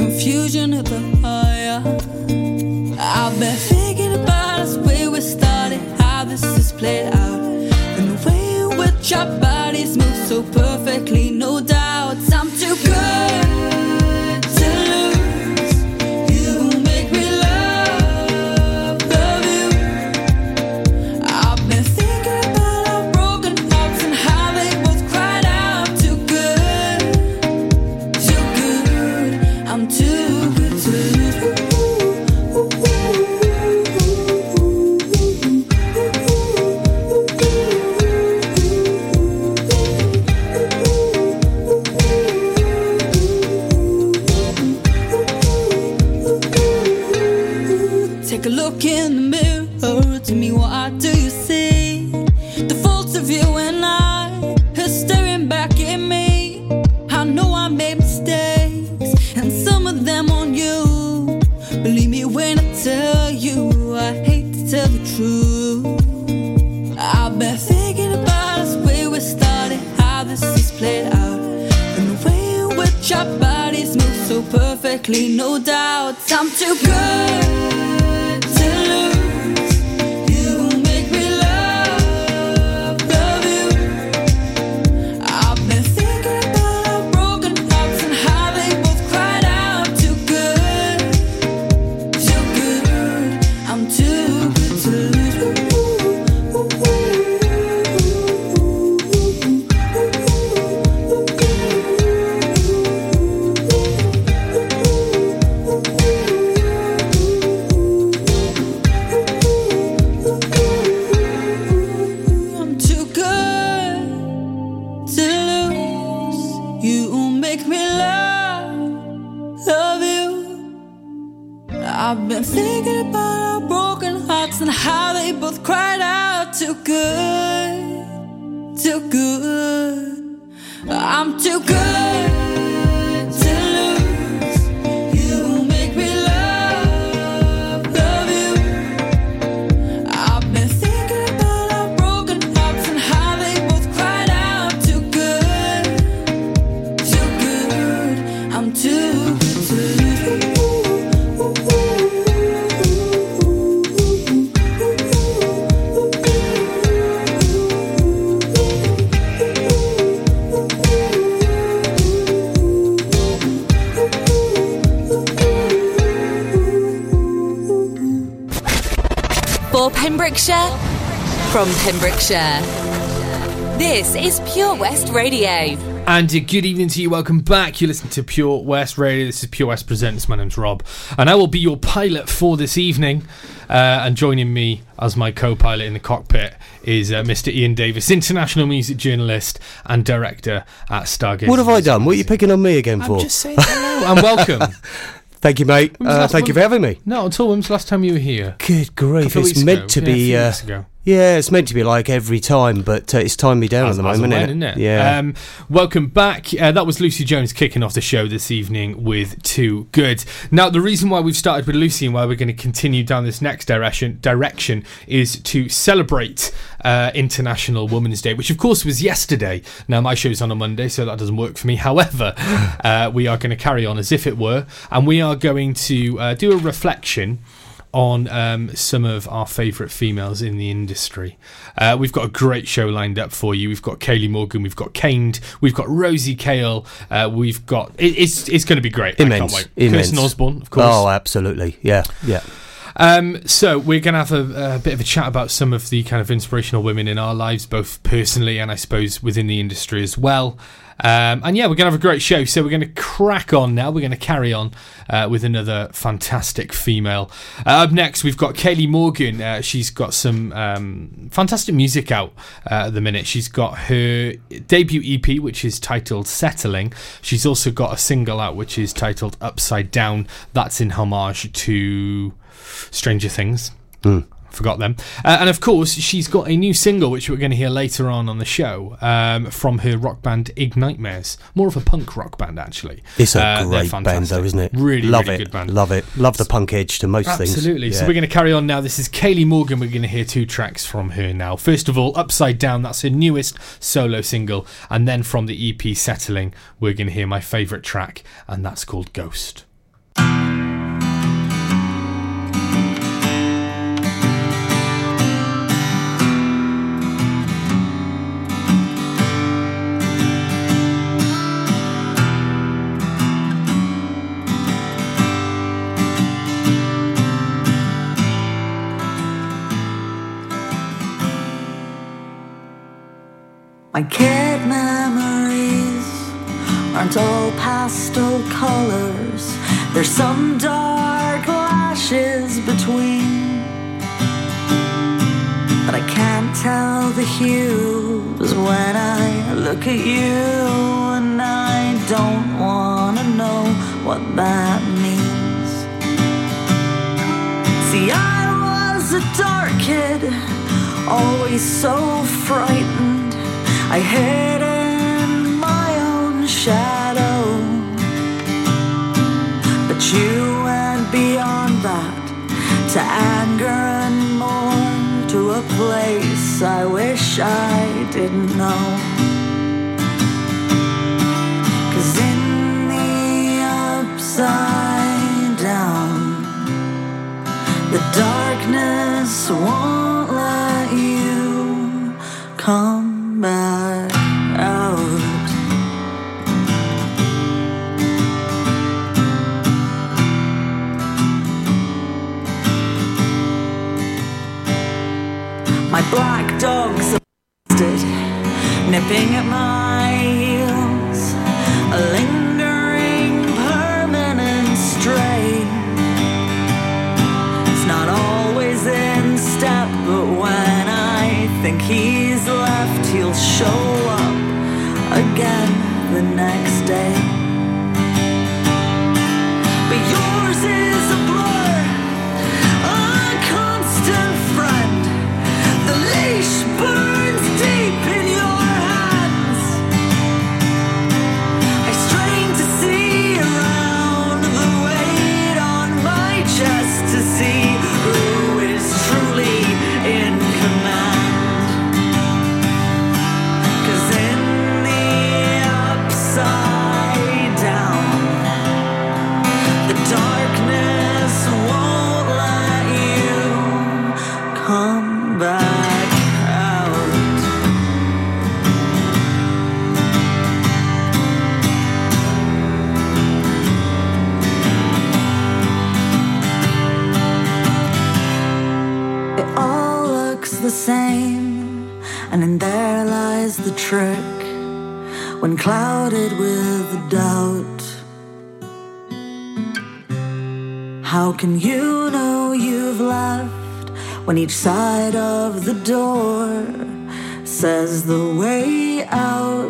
confusion of the fire. I've been thinking about us where we started, how this is played out, and the way in which our bodies move so perfectly. Too good, too good. I'm too good Pembrokeshire. This is Pure West Radio. And uh, good evening to you. Welcome back. You listen to Pure West Radio. This is Pure West Presents. My name's Rob, and I will be your pilot for this evening. Uh, and joining me as my co-pilot in the cockpit is uh, Mr. Ian Davis, international music journalist and director at Stargate. What have I done? What are you picking on me again for? I'm just saying hello and welcome. Thank you, mate. When was the Uh, last thank you for having me. No, at all. When was the last time you were here? Good grief! It's meant ago. to Yeah, be. A few weeks ago. yeah, it's meant to be like every time, but uh, it's timed me down As- at the moment, when, isn't it? it? Yeah. Um, welcome back. Uh, that was Lucy Jones kicking off the show this evening with Too Good. Now, the reason why we've started with Lucy and why we're going to continue down this next direction direction is to celebrate uh, International Women's Day, which of course was yesterday. Now, my show's on a Monday, so that doesn't work for me. However, uh, we are going to carry on as if it were, and we are going to uh, do a reflection on um, some of our favourite females in the industry. Uh, we've got a great show lined up for you. We've got Kaylee Morgan, we've got Caned, we've got Rosie Kale, uh, we've got it, it's it's going to be great. Immense, wait. immense. Kirsten Osborne, of course. Oh, absolutely. Yeah, yeah. Um, so we're going to have a, a bit of a chat about some of the kind of inspirational women in our lives, both personally and I suppose within the industry as well. Um, and yeah, we're going to have a great show. So we're going to crack on now. We're going to carry on uh, with another fantastic female. Uh, up next, we've got Kaylee Morgan. Uh, she's got some um, fantastic music out uh, at the minute. She's got her debut EP, which is titled Settling. She's also got a single out, which is titled Upside Down. That's in homage to Stranger Things. Forgot them. Uh, and of course, she's got a new single, which we're going to hear later on on the show, um, from her rock band Ignitemares. More of a punk rock band, actually. It's a Uh, great band, though, isn't it? Really, love really it. good band. Love it. Love the punk edge to most things. Absolutely. So we're going to carry on now. This is Kaylee Morgan. We're going to hear two tracks from her now. First of all, Upside Down. That's her newest solo single. And then from the EP Settling, we're going to hear my favourite track, and that's called Ghost. My kid memories aren't all pastel colors. There's some dark lashes between. But I can't tell the hues when I look at you, and I don't wanna know what that means. See, I was a dark kid, always so frightened. I hid in my own shadow. But you went beyond that to anger and more, to a place I wish I didn't know. Cause in the upside down, the darkness won't let you come nipping at my can you know you've left when each side of the door says the way out?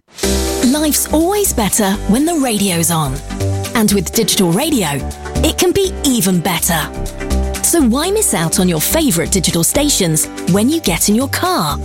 Life's always better when the radio's on. And with digital radio, it can be even better. So why miss out on your favourite digital stations when you get in your car?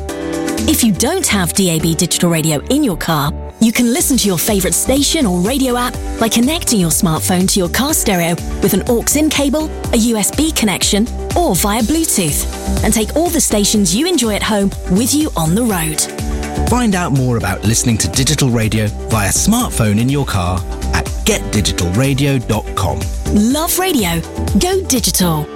If you don't have DAB digital radio in your car, you can listen to your favourite station or radio app by connecting your smartphone to your car stereo with an aux-in cable, a USB connection, or via Bluetooth, and take all the stations you enjoy at home with you on the road. Find out more about listening to digital radio via smartphone in your car at getdigitalradio.com. Love radio. Go digital.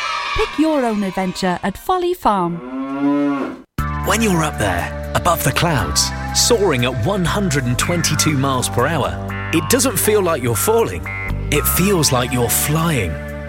Pick your own adventure at Folly Farm. When you're up there, above the clouds, soaring at 122 miles per hour, it doesn't feel like you're falling. It feels like you're flying.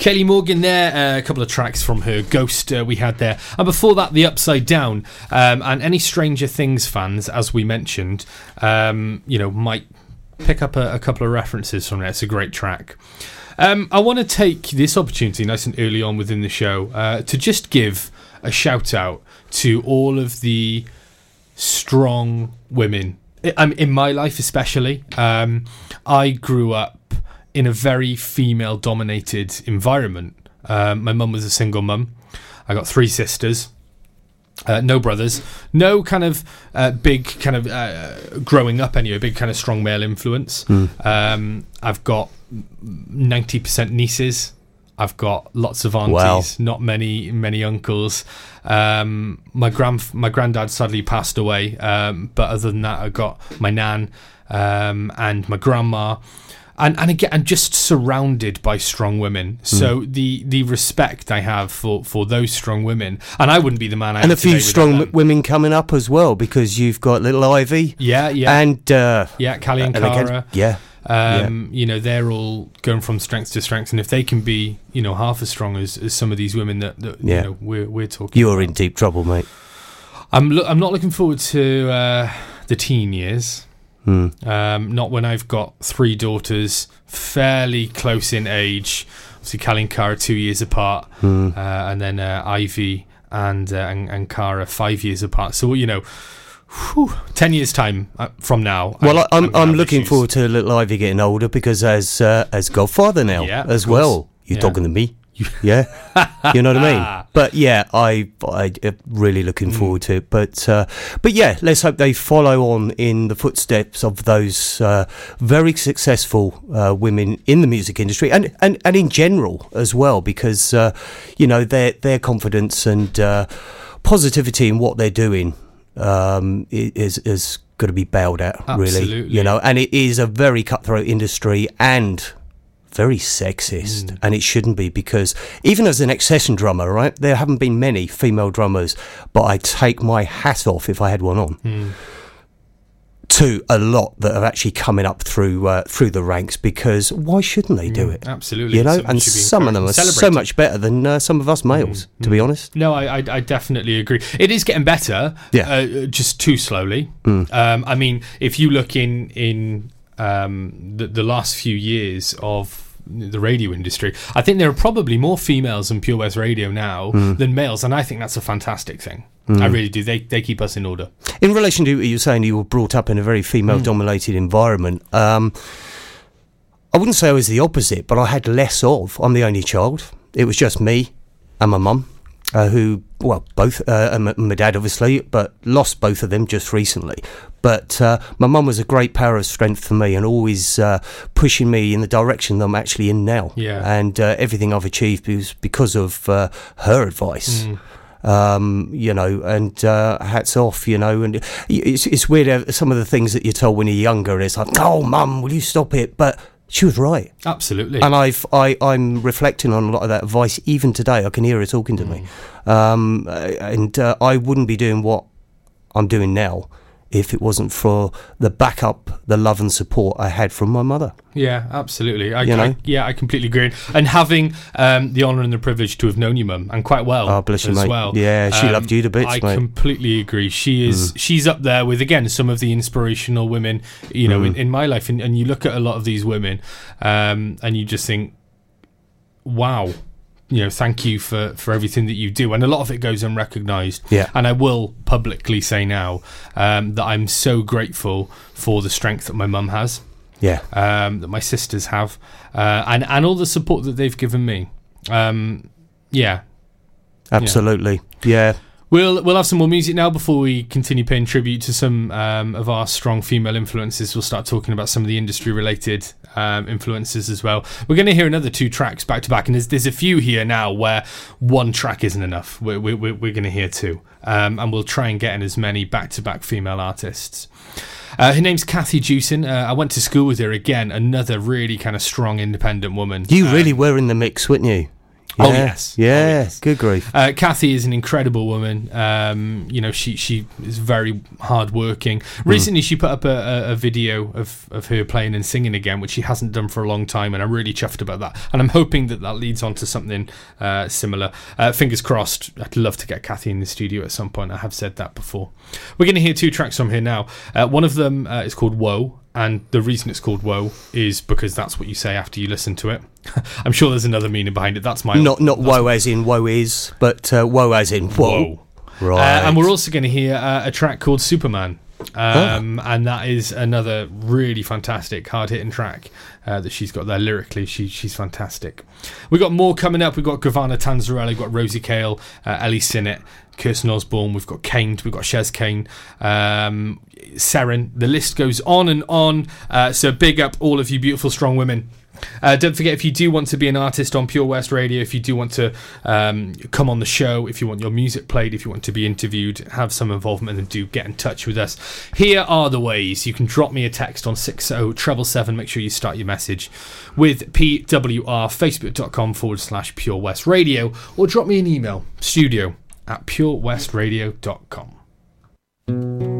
Kelly Morgan there, uh, a couple of tracks from her Ghost uh, we had there. And before that, The Upside Down. Um, and any Stranger Things fans, as we mentioned, um, you know, might pick up a, a couple of references from it. It's a great track. Um, I want to take this opportunity, nice and early on within the show, uh, to just give a shout out to all of the strong women I- um, in my life, especially. Um, I grew up in a very female dominated environment. Um, my mum was a single mum. I got three sisters. Uh, no brothers, no kind of uh, big kind of uh, growing up anyway, big kind of strong male influence. Um, I've got ninety percent nieces. I've got lots of aunties, Wow. not many many uncles. Um, my grand my granddad sadly passed away, um, but other than that, I got my nan um, and my grandma. And, and again, I'm just surrounded by strong women. So the, the respect I have for, for those strong women, and I wouldn't be the man I and a few strong women coming up as well because you've got little Ivy. Yeah, yeah. And uh, Yeah, Callie and and again- Cara. yeah, Um, You know, they're all going from strength to strength, and if they can be, you know, half as strong as, as some of these women that, that Yeah. you know we're we're talking. you're in deep trouble, mate. I'm lo- I'm not looking forward to uh, the teen years. Hmm. Um, not when I've got three daughters, fairly close in age. Obviously, Callie and Cara two years apart, Hmm. uh, and then uh, Ivy and, uh, and and Cara five years apart. So you know, whew, ten years time uh, from now. Well, I'm gonna I'm looking issues. forward to little Ivy getting older because as uh, as godfather now Yeah, as well. You're Yeah. talking to me, yeah. you know what I mean? But yeah, I I really looking forward to it. But uh, but yeah, let's hope they follow on in the footsteps of those uh, very successful uh, women in the music industry and, and, and in general as well, because uh, you know their their confidence and uh, positivity in what they're doing um, is is got to be bailed out, really. You know, and it is a very cutthroat industry and very sexist, Mm. and it shouldn't be because even as an ex-session drummer, right, there haven't been many female drummers, but I take my hat off if I had one on. Mm. To a lot that are actually coming up through uh, through the ranks because why shouldn't they do it? Mm, absolutely. you know, and some of them are so much better than uh, some of us males. To be honest, No, I, I, I definitely agree. It is getting better. Yeah. Uh, just too slowly. Um, I mean, if you look in in um, the, the last few years of the radio industry, I think there are probably more females in Pure West Radio now Mm. than males, and I think that's a fantastic thing. Mm. I really do. They they keep us in order. In relation to what you're saying, you were brought up in a very female dominated environment. Um, I wouldn't say I was the opposite, but I had less of. I'm the only child. It was just me and my mum, uh, who, well, both, uh, and my, dad obviously, but lost both of them just recently. But uh, my mum was a great power of strength for me and always uh, pushing me in the direction that I'm actually in now. Yeah. And uh, everything I've achieved is because of uh, her advice Mm. um, you know, and uh, hats off, you know, and it's, it's weird some of the things that you're told when you're younger. It's like, oh, mum, will you stop it? But she was right, Absolutely. and I've I, I'm reflecting on a lot of that advice even today. I can hear her talking to me, um, uh, and uh, I wouldn't be doing what I'm doing now if it wasn't for the backup, the love and support I had from my mother. Yeah, absolutely. I, You know? I, yeah, I completely agree. And having um, the honour and the privilege to have known your mum, and quite well, Oh, bless you, as mate. well. Um, Yeah, she loved you to bits, I mate. completely agree. She is. She's up there with again some of the inspirational women, you know, in, Mm. in my life. And, and you look at a lot of these women, um, and you just think, wow. You know, thank you for, for everything that you do, and a lot of it goes unrecognised. Yeah. And I will publicly say now um, that I'm so grateful for the strength that my mum has Yeah, um, that my sisters have, uh, and and all the support that they've given me. Um, yeah, absolutely. Yeah, We'll we'll have some more music now before we continue paying tribute to some um, of our strong female influences. We'll start talking about some of the industry related um, influences as well. We're going to hear another two tracks back to back, and there's there's a few here now where one track isn't enough. We're we're, we're going to hear two, um, and we'll try and get in as many back to back female artists. Uh, her name's Kathy Jewson. Uh, I went to school with her again. Another really kind of strong, independent woman. You Uh, really were in the mix, weren't you? Oh, Yeah. yes. Yeah. Good grief. Uh, Kathy is an incredible woman. Um, you know, she she is very hardworking. Recently, she put up a, a, a video of, of her playing and singing again, which she hasn't done for a long time, and I'm really chuffed about that. And I'm hoping that that leads on to something uh, similar. Uh, fingers crossed. I'd love to get Kathy in the studio at some point. I have said that before. We're going to hear two tracks from here now. Uh, one of them uh, is called "Whoa." And the reason it's called "Whoa" is because that's what you say after you listen to it. I'm sure there's another meaning behind it. That's my Not not woe as in woe is, but uh, woe as in whoa. Right. Uh, and we're also going to hear uh, a track called Superman. Um, And that is another really fantastic, hard hitting track uh, that she's got there lyrically. She, she's fantastic. We've got more coming up. We've got Gravana Tanzarelli, we've got Rosie Cale, uh, Ellie Sinnott, Kirsten Osborne, we've got Kane, we've got Shez Kane, um, Seren. The list goes on and on. Uh, so big up all of you beautiful, strong women. Uh, don't forget, if you do want to be an artist on Pure West Radio, if you do want to um, come on the show, if you want your music played, if you want to be interviewed, have some involvement, then do get in touch with us. Here are the ways. You can drop me a text on 60777. Make sure you start your message with PWR, facebook.com forward slash Pure West Radio, or drop me an email, studio at purewestradio.com.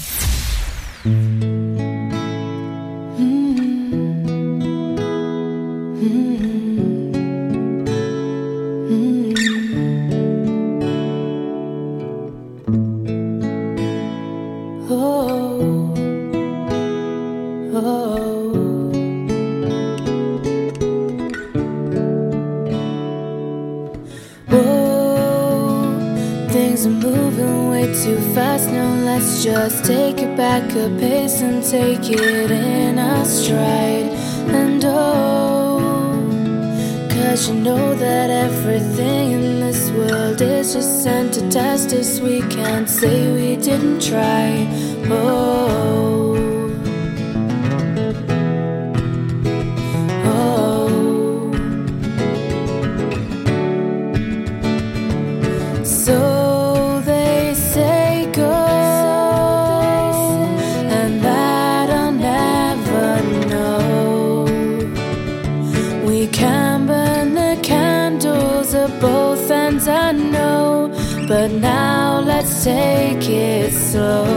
slow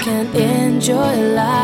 can enjoy life.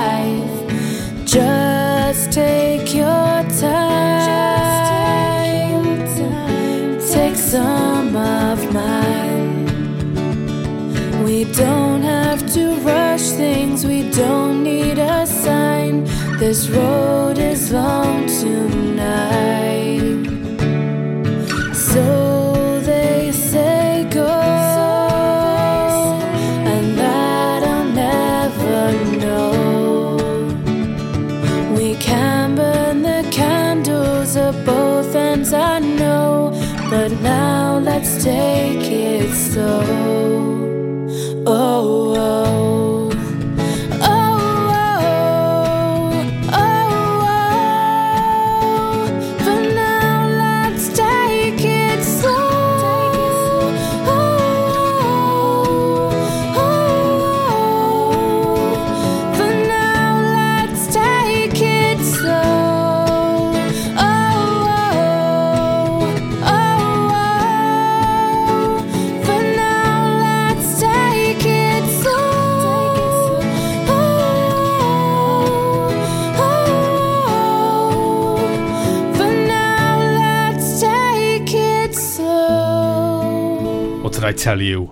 tell you,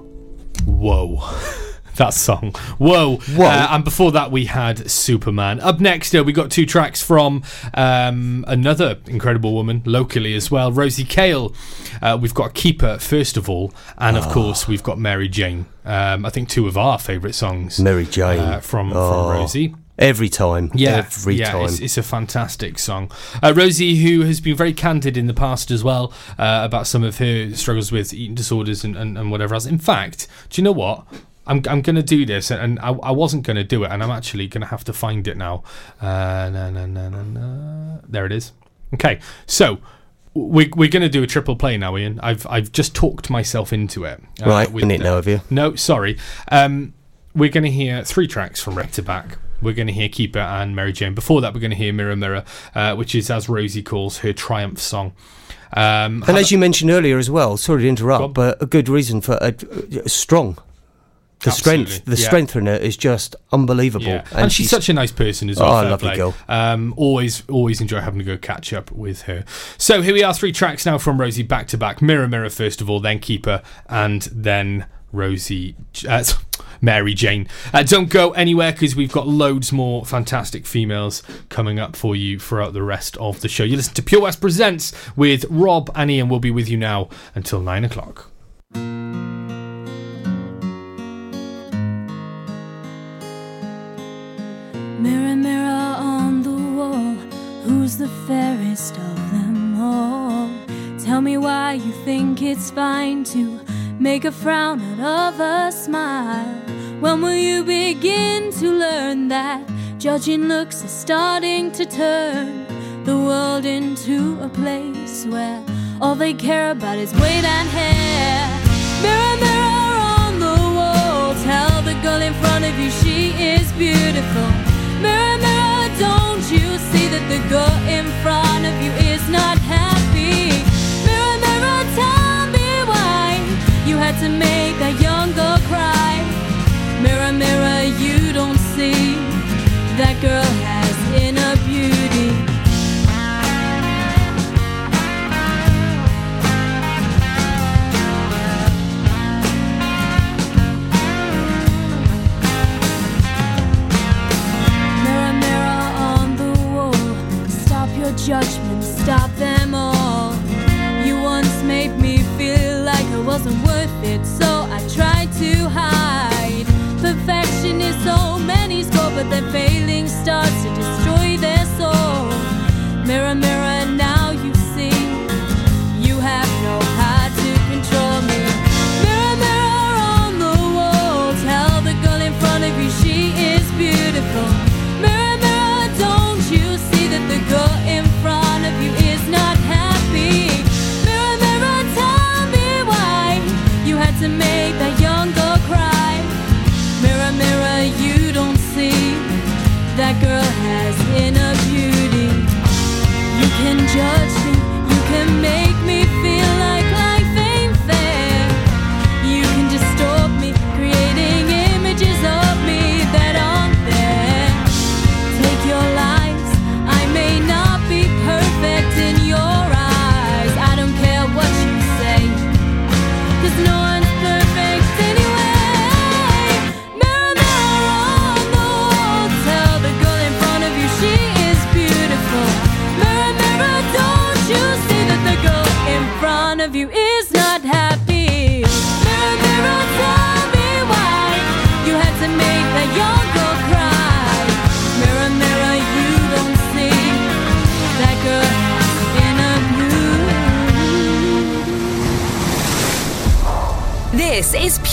whoa. that song. Whoa. Whoa. Uh, and before that, we had Superman. Up next, uh, we got two tracks from um, another incredible woman locally as well, Rosie Kale. Uh, we've got Keeper, first of all. And of oh. course, we've got Mary Jane. Um, I think two of our favourite songs. Mary Jane. Uh, from, oh. from Rosie. Every time. Yeah, Every yeah, time. It's, it's a fantastic song. Uh, Rosie, who has been very candid in the past as well uh, about some of her struggles with eating disorders and, and, and whatever else. In fact, do you know what? I'm, I'm going to do this, and, I, I wasn't going to do it, and I'm actually going to have to find it now. Uh, na, na, na, na, na. There it is. Okay, so we, we're going to do a triple play now, Ian. I've I've just talked myself into it. uh, Right, with in it now, have you? No, sorry. Um, we're going to hear three tracks from Rec to Back. We're going to hear Keeper and Mary Jane. Before that, we're going to hear Mirror Mirror, uh, which is, as Rosie calls, her triumph song. Um, And as you mentioned earlier as well, sorry to interrupt, but a good reason for a, uh, strong. The Absolutely, strength, the yeah. strength in it is just unbelievable. Yeah. And, she's, such a nice person as Oh, well. a fair lovely play. girl. Um, always, always enjoy having to go catch up with her. So here we are, three tracks now from Rosie back to back. Mirror, Mirror, first of all, then Keeper, and then Rosie, uh, Mary Jane. Uh, don't go anywhere because we've got loads more fantastic females coming up for you throughout the rest of the show. You listen to Pure West Presents with Rob and Ian. We'll be with you now until nine o'clock. Mirror, mirror on the wall, who's the fairest of them all? Tell me why you think it's fine to make a frown out of a smile. When will you begin to learn that judging looks is starting to turn the world into a place where all they care about is weight and hair? Mirror, mirror on the wall, tell the girl in front of you she is beautiful. Mirror, mirror, don't you see that the girl in front of you is not happy? You had to make that young girl cry. Mirror, mirror, you don't see that girl has inner beauty. Mirror, mirror on the wall, stop your judgment, stop them all. Wasn't worth it, so I tried to hide. Perfection is so many goal, but their failing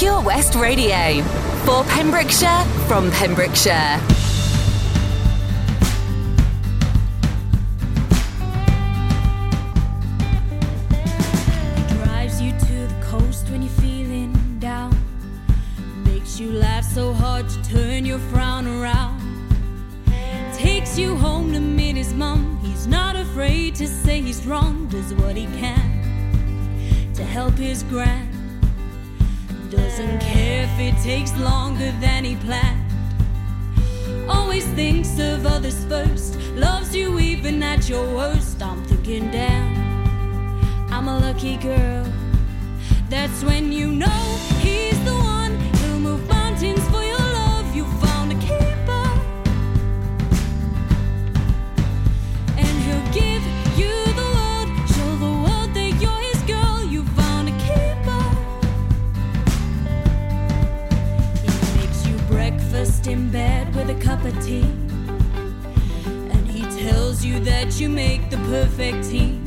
Pure West Radio for Pembrokeshire from Pembrokeshire. Drives you to the coast when you're feeling down. Makes you laugh so hard to turn your frown around. Takes you home to meet his mum. He's not afraid to say he's wrong. Does what he can to help his grand. Doesn't care if it takes longer than he planned. Always thinks of others first. Loves you even at your worst. I'm thinking, damn. I'm a lucky girl. That's when you know in bed with a cup of tea. And he tells you that you make the perfect team.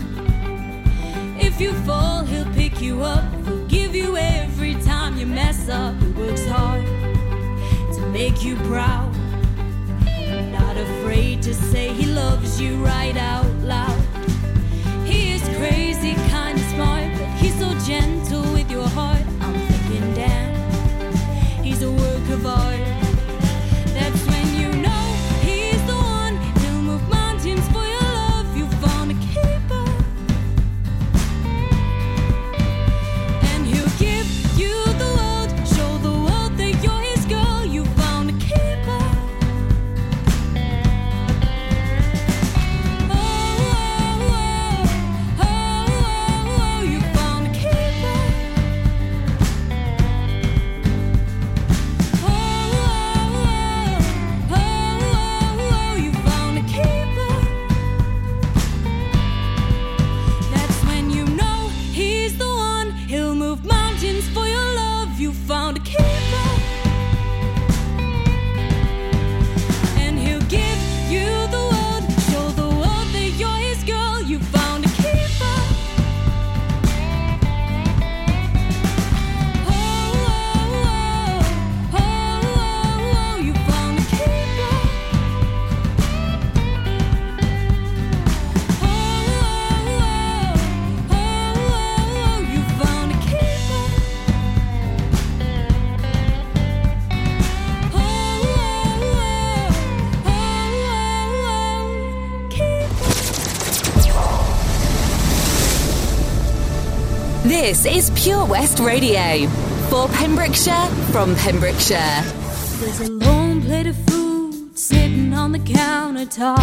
If you fall, he'll pick you up, forgive you every time you mess up. He works hard to make you proud. Not afraid to say he loves you right out loud. He is crazy, kind of smart, but he's so gentle with your heart. I'm thinking, damn, he's a work of art. This is Pure West Radio for Pembrokeshire from Pembrokeshire. There's a lone plate of food sitting on the countertop.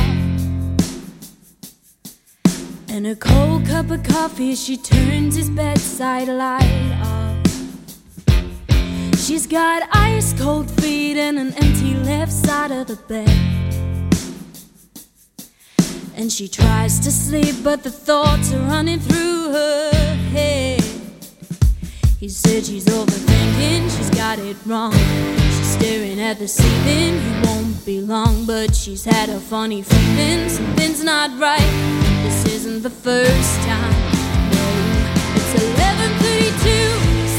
And a cold cup of coffee, she turns his bedside light off. She's got ice cold feet and an empty left side of the bed. And she tries to sleep, but the thoughts are running through her. He said she's overthinking, she's got it wrong. She's staring at the ceiling, he won't be long, but she's had a funny feeling something's not right. This isn't the first time. No, it's 11:32,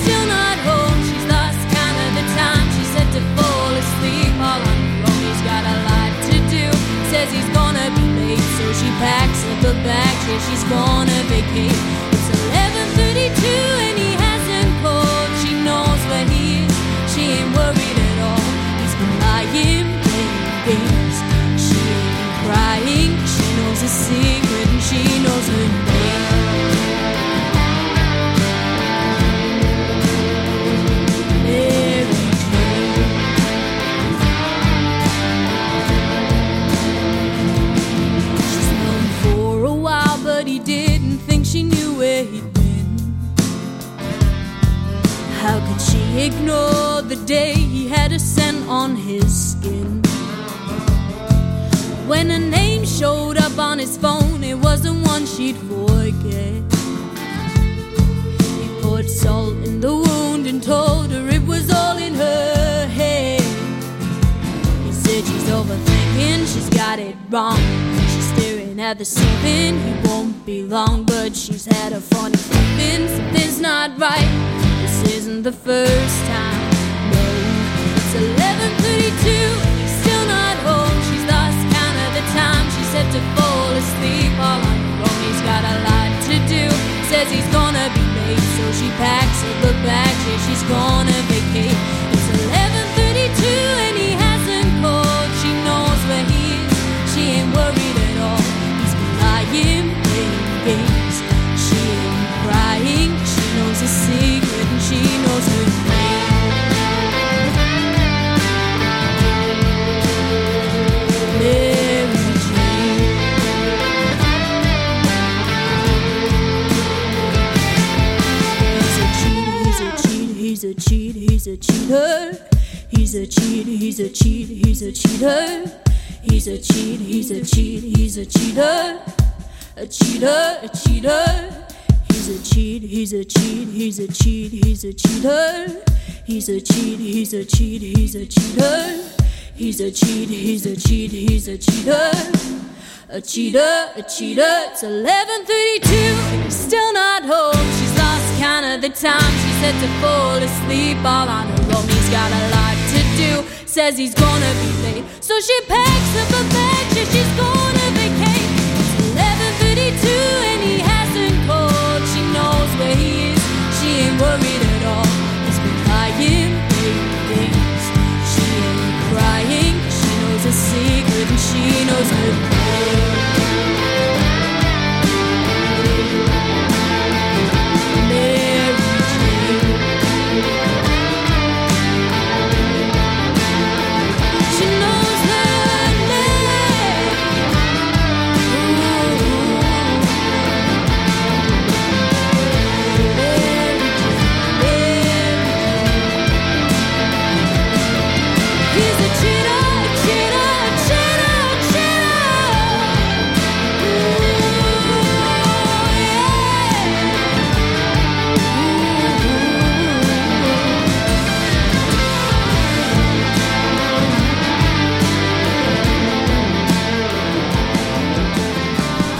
still not home. She's lost count of the time she said to fall asleep all on her own. He's got a lot to do. Says he's gonna be late, so she packs up her bag. Yeah, she's gonna vacate. He's a a cheat, he's a cheat, he's a cheater. He's a cheat, he's a cheat, he's a cheater. A cheater, a cheater. It's 11:32 and still not home. She's lost count of the time she said to fall asleep all on her own. He's got a lot to do. Says he's gonna be late, so she packs up her bag. She's gonna she knows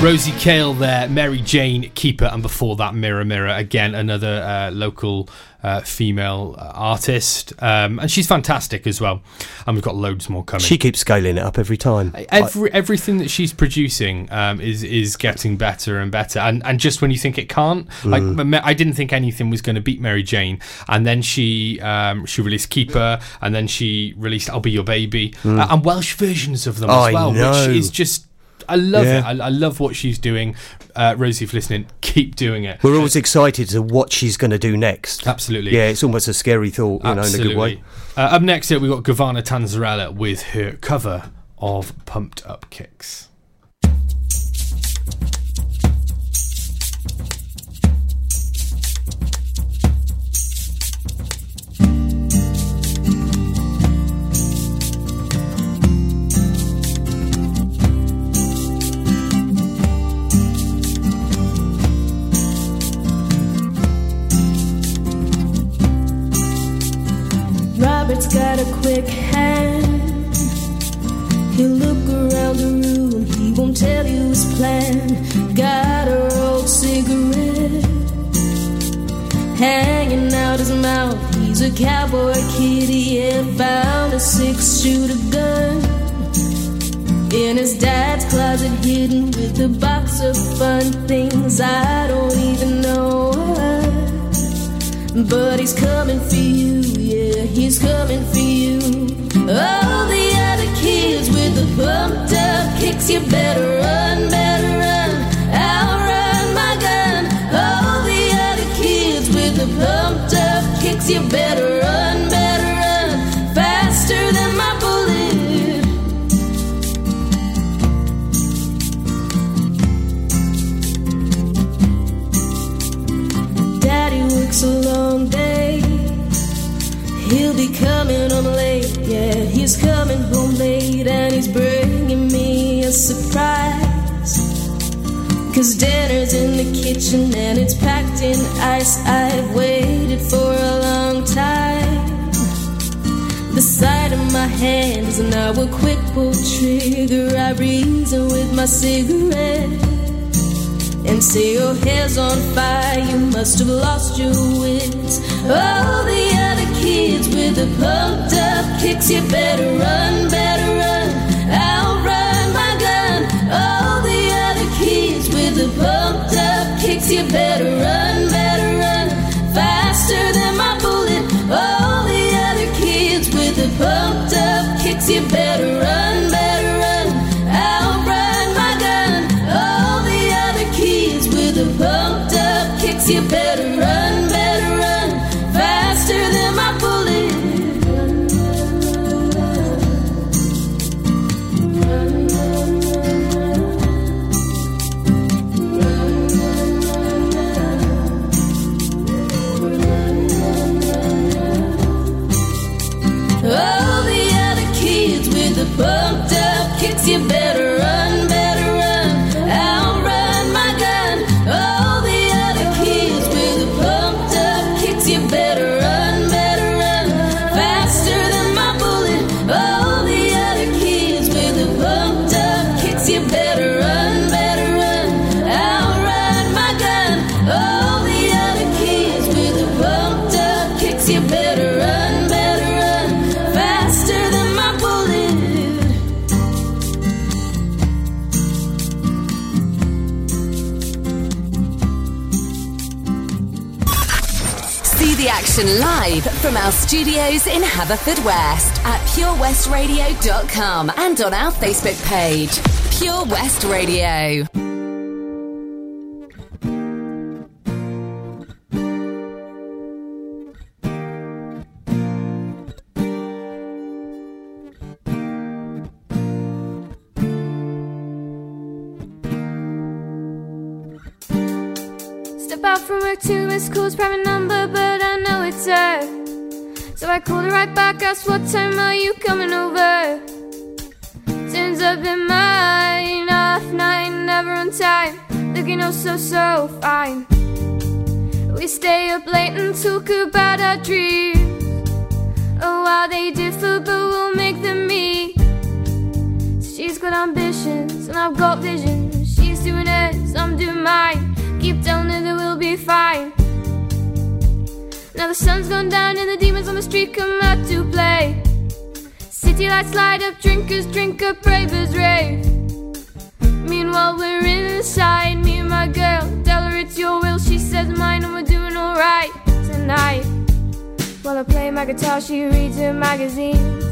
Rosie Cale there, Mary Jane Keeper, and before that, Mirror Mirror. Again, another uh, local uh, female uh, artist, um, and she's fantastic as well. And we've got loads more coming. She keeps scaling it up every time. Every everything that she's producing um, is is getting better and better, and and just when you think it can't, like Mm. I didn't think anything was going to beat Mary Jane, and then she um, she released Keeper, and then she released I'll Be Your Baby, Mm. uh, and Welsh versions of them I as well, know. which is just. I love Yeah. it. I, I love what she's doing. Uh, Rosie, if listening, keep doing it. We're always excited to what she's going to do next. Absolutely. Yeah, it's almost a scary thought, you know, in a good way. Uh, up next, here we've got Gavana Tanzarella with her cover of Pumped Up Kicks. He'll look around the room, he won't tell you his plan. Got a old cigarette hanging out his mouth. He's a cowboy he had found a six shooter gun in his dad's closet, hidden with a box of fun things I don't even know. what. But he's coming for you, yeah, he's coming for you. All the pumped up kicks, you better run, better run, outrun my gun. All the other kids with the pumped up kicks, you better run, better run, faster than my bullet. Daddy works a long day. He'll be coming home late. Yeah, he's coming home late and he's bringing me a surprise. Cause dinner's in the kitchen and it's packed in ice. I've waited for a long time. The sight of my hands and now a quick pull trigger. I reason with my cigarette and say your hair's on fire. You must have lost your wits. All the other kids with the pumped up kicks, you better run, better run, outrun my gun. All the other kids with the pumped up kicks, you better run, better run, faster than my bullet. All the other kids with the pumped up kicks, you better from our studios in Haverfordwest at purewestradio.com and on our Facebook page. Pure West Radio. Step out from work to Miss Cool's private number, but I know it's her. So I called her right back, asked what time are you coming over? Turns up in mine, off night, never on time, looking oh so so fine. We stay up late and talk about our dreams. Oh, how they differ, but we'll make them meet. She's got ambitions and I've got visions. She's doing hers, I'm doing mine. Keep telling her that we'll be fine. Now the sun's gone down and the demons on the street come out to play. City lights light up, drinkers drink up, ravers rave. Meanwhile, we're inside, me and my girl. Tell her it's your will, she says mine, and we're doing alright tonight. While I play my guitar, she reads her magazines.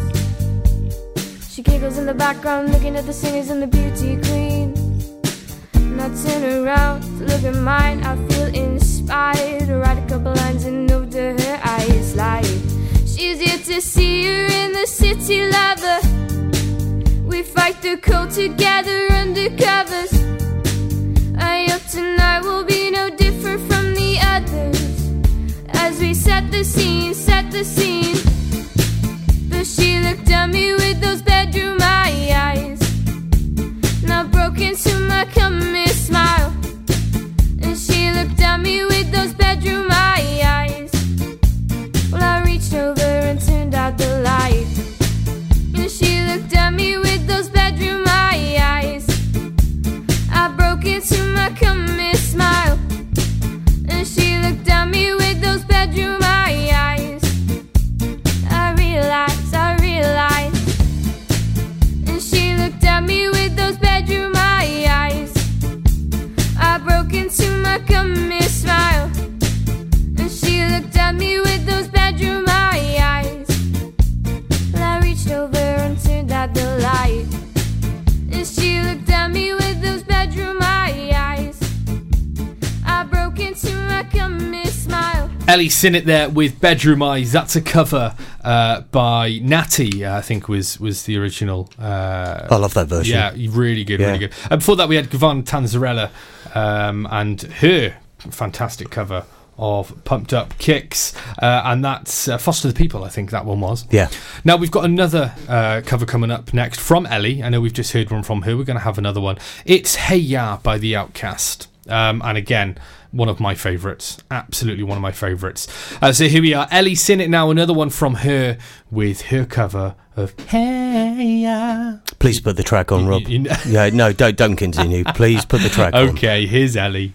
She giggles in the background, looking at the singers and the beauty queens. And I turn around to look at mine, I feel inspired. To Write a couple lines and to her eyes like she's here to see her in the city lover. We fight the cold together under covers. I hope tonight will be no different from the others as we set the scene, set the scene. But she looked at me with those bedroom eyes. Now broke into my coming smile. Looked at me with those bedroom eyes. Smile. it there with Bedroom Eyes. That's a cover uh, by Natty, uh, I think was was the original. Uh, I love that version. Yeah, really good, Yeah. really good. And before that, we had Gavan Tanzarella um, and her fantastic cover of Pumped Up Kicks. Uh, and that's uh, Foster the People, I think that one was. Yeah. Now we've got another uh, cover coming up next from Ellie. I know we've just heard one from her. We're going to have another one. It's Hey Ya by The OutKast. Um, and again, one of my favourites. Absolutely one of my favourites. Uh, so here we are. Ellie Sinnott now, another one from her with her cover of Hey Ya. Please put the track on, Rob. yeah, no, don't don't continue. Please put the track on. Okay, here's Ellie.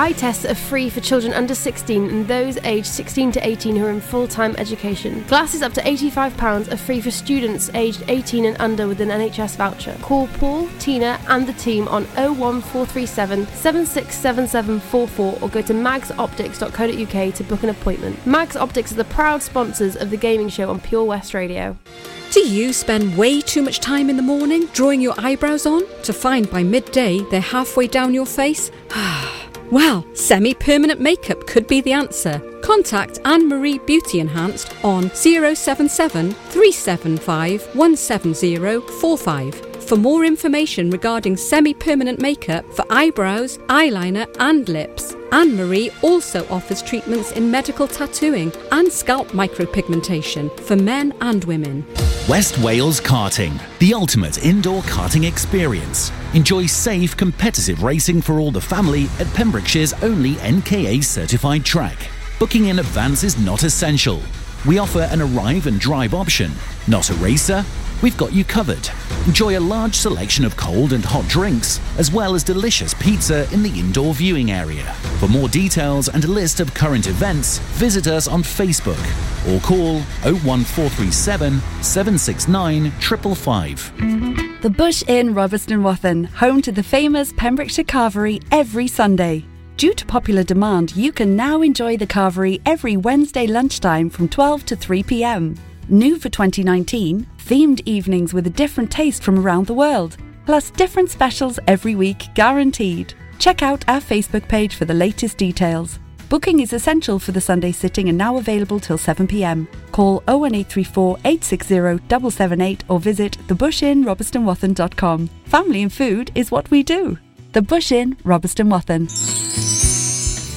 Eye tests are free for children under 16 and those aged 16 to 18 who are in full time education. Glasses up to £85 are free for students aged 18 and under with an NHS voucher. Call Paul, Tina, and the team on 01437 767744 or go to magsoptics.co.uk to book an appointment. Mags Optics are the proud sponsors of the gaming show on Pure West Radio. Do you spend way too much time in the morning drawing your eyebrows on to find by midday they're halfway down your face? Ah. Well, semi permanent makeup could be the answer. Contact Anne Marie Beauty Enhanced on 077 375 17045 for more information regarding semi permanent makeup for eyebrows, eyeliner, and lips. Anne Marie also offers treatments in medical tattooing and scalp micropigmentation for men and women. West Wales Karting, the ultimate indoor karting experience. Enjoy safe, competitive racing for all the family at Pembrokeshire's only NKA certified track. Booking in advance is not essential. We offer an arrive and drive option. Not a racer? We've got you covered. Enjoy a large selection of cold and hot drinks, as well as delicious pizza in the indoor viewing area. For more details and a list of current events, visit us on Facebook or call 01437 769 555. The Bush Inn, Robeston Wathen, home to the famous Pembrokeshire Carvery every Sunday. Due to popular demand, you can now enjoy the Carvery every Wednesday lunchtime from 12 to 3 pm. New for 2019, themed evenings with a different taste from around the world, plus different specials every week guaranteed. Check out our Facebook page for the latest details. Booking is essential for the Sunday sitting and now available till 7pm. Call 01834 860 778 or visit thebushin.robertstonwathen.com. Family and food is what we do. The Bush Inn, Robeston Wathen.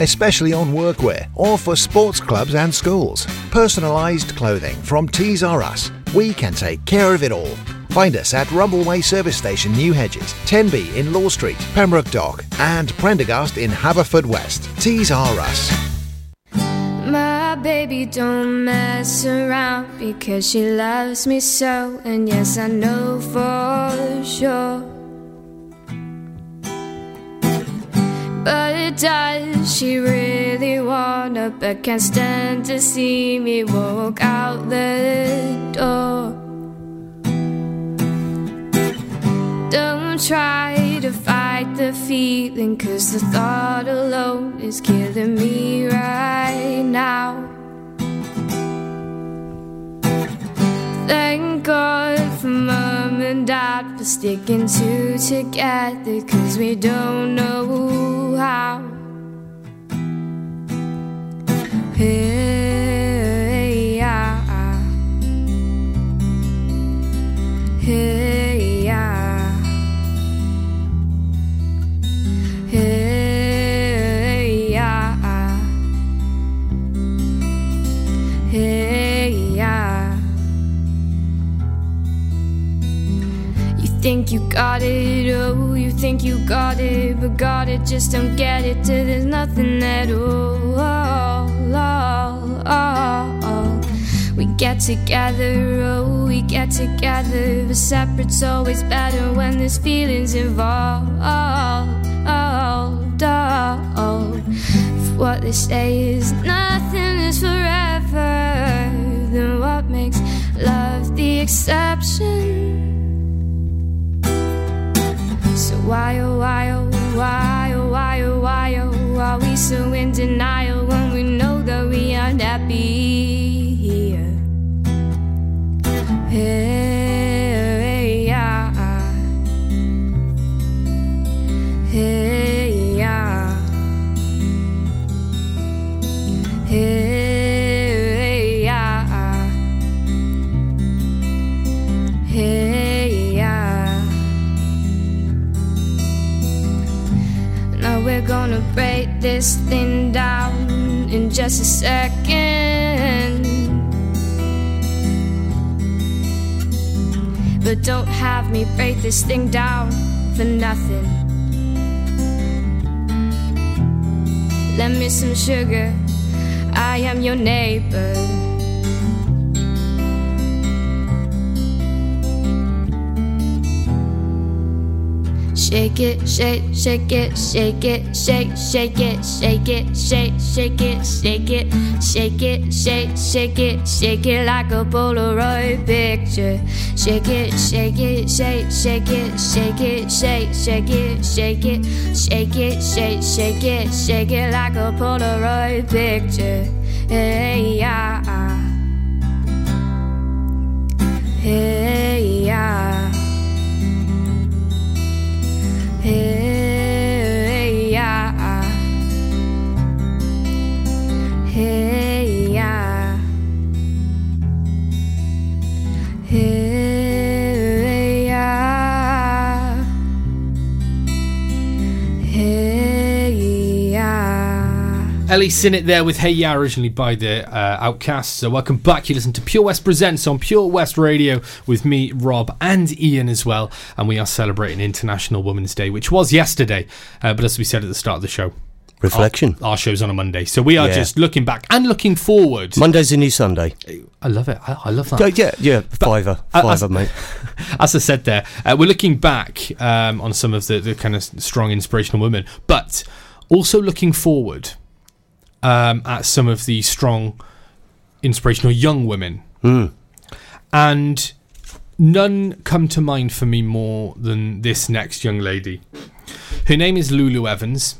especially on workwear or for sports clubs and schools. Personalised clothing from Tees R Us. We can take care of it all. Find us at Rumbleway Service Station, New Hedges, 10B in Law Street, Pembroke Dock, and Prendergast in Haverfordwest. Tees R Us. My baby don't mess around because she loves me so, and yes, I know for sure. But does she really wanna? But can't stand to see me walk out the door. Don't try to fight the feeling, cause the thought alone is killing me right now. Thank God for and dad for sticking two together, cause we don't know how. Hey, yeah. Hey, think you got it, oh, you think you got it, but got it, just don't get it till there's nothing at all. all, all, all. We get together, oh, we get together, but separate's always better when there's feelings involved. If what they say is nothing is forever, then what makes love the exception? So why oh why oh why oh why oh why oh are we so in denial when we know that we aren't happy here? Hey, this thing down in just a second. But don't have me break this thing down for nothing. Lend me some sugar, I am your neighbor. Shake it, shake, shake it, shake it, shake, shake it, shake it, shake, shake it, shake it, shake it, shake, shake it, shake it like a Polaroid picture. Shake it, shake it, shake, shake it, shake it, shake, shake it, shake it, shake it, shake, shake it, shake it like a Polaroid picture. Hey, yeah. Ellie Sinnott there with Hey Ya, originally by the uh, OutKasts. So welcome back. You listen to Pure West Presents on Pure West Radio with me, Rob, and Ian as well. And we are celebrating International Women's Day, which was yesterday. Uh, but as we said at the start of the show, Reflection. Our, our show's on a Monday. So we are Yeah. just looking back and looking forward. Monday's a new Sunday. I love it. I, I love that. Yeah, yeah, fiver, fiver, as- mate. As I said there, uh, we're looking back um, on some of the, the kind of strong inspirational women, but also looking forward um, at some of the strong inspirational young women. Mm. And none come to mind for me more than this next young lady. Her name is Lulu Evans.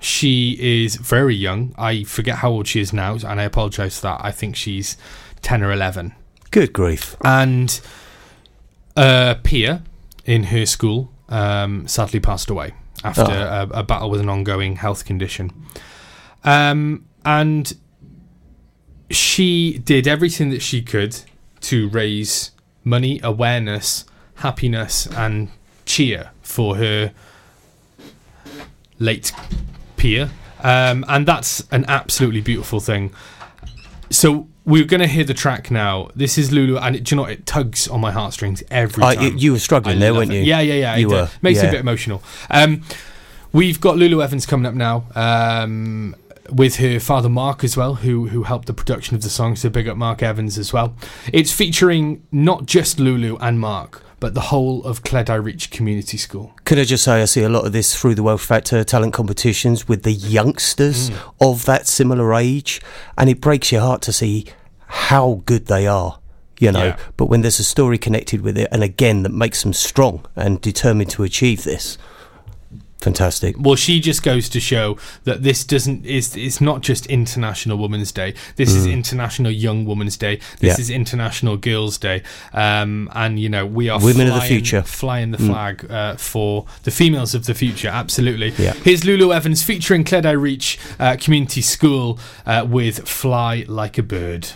She is very young. I forget how old she is now, and I apologise for that. I think she's 10 or 11 Good grief. and a peer in her school um, sadly passed away after Oh. a, a battle with an ongoing health condition. Um, and she did everything that she could to raise money, awareness, happiness, and cheer for her late peer. Um, and that's an absolutely beautiful thing. So we're going to hear the track now. This is Lulu, and it, do you know? It tugs on my heartstrings every Uh, time. you- you were struggling I there, weren't you? Yeah, yeah, yeah. You it, uh, were, Makes it a bit emotional. Um, we've got Lulu Evans coming up now. Um, with her father Mark as well, who who helped the production of the song. So big up Mark Evans as well. It's featuring not just Lulu and Mark, but the whole of Cleddau Reach Community School. Could I just say I see a lot of this through the Wealth Factor talent competitions with the youngsters Mm. of that similar age, and it breaks your heart to see how good they are. You know, Yeah. but when there's a story connected with it, and again that makes them strong and determined to achieve this, fantastic. Well, she just goes to show that this doesn't is it's not just International Women's Day. This is Mm. International Young Women's Day. This Yeah. is International Girls' Day. Um, and you know we are Women of the future. flying the Mm. flag uh, for the females of the future. Absolutely. Yeah. Here's Lulu Evans featuring Cleddau Reach uh, Community School uh, with "Fly Like a Bird."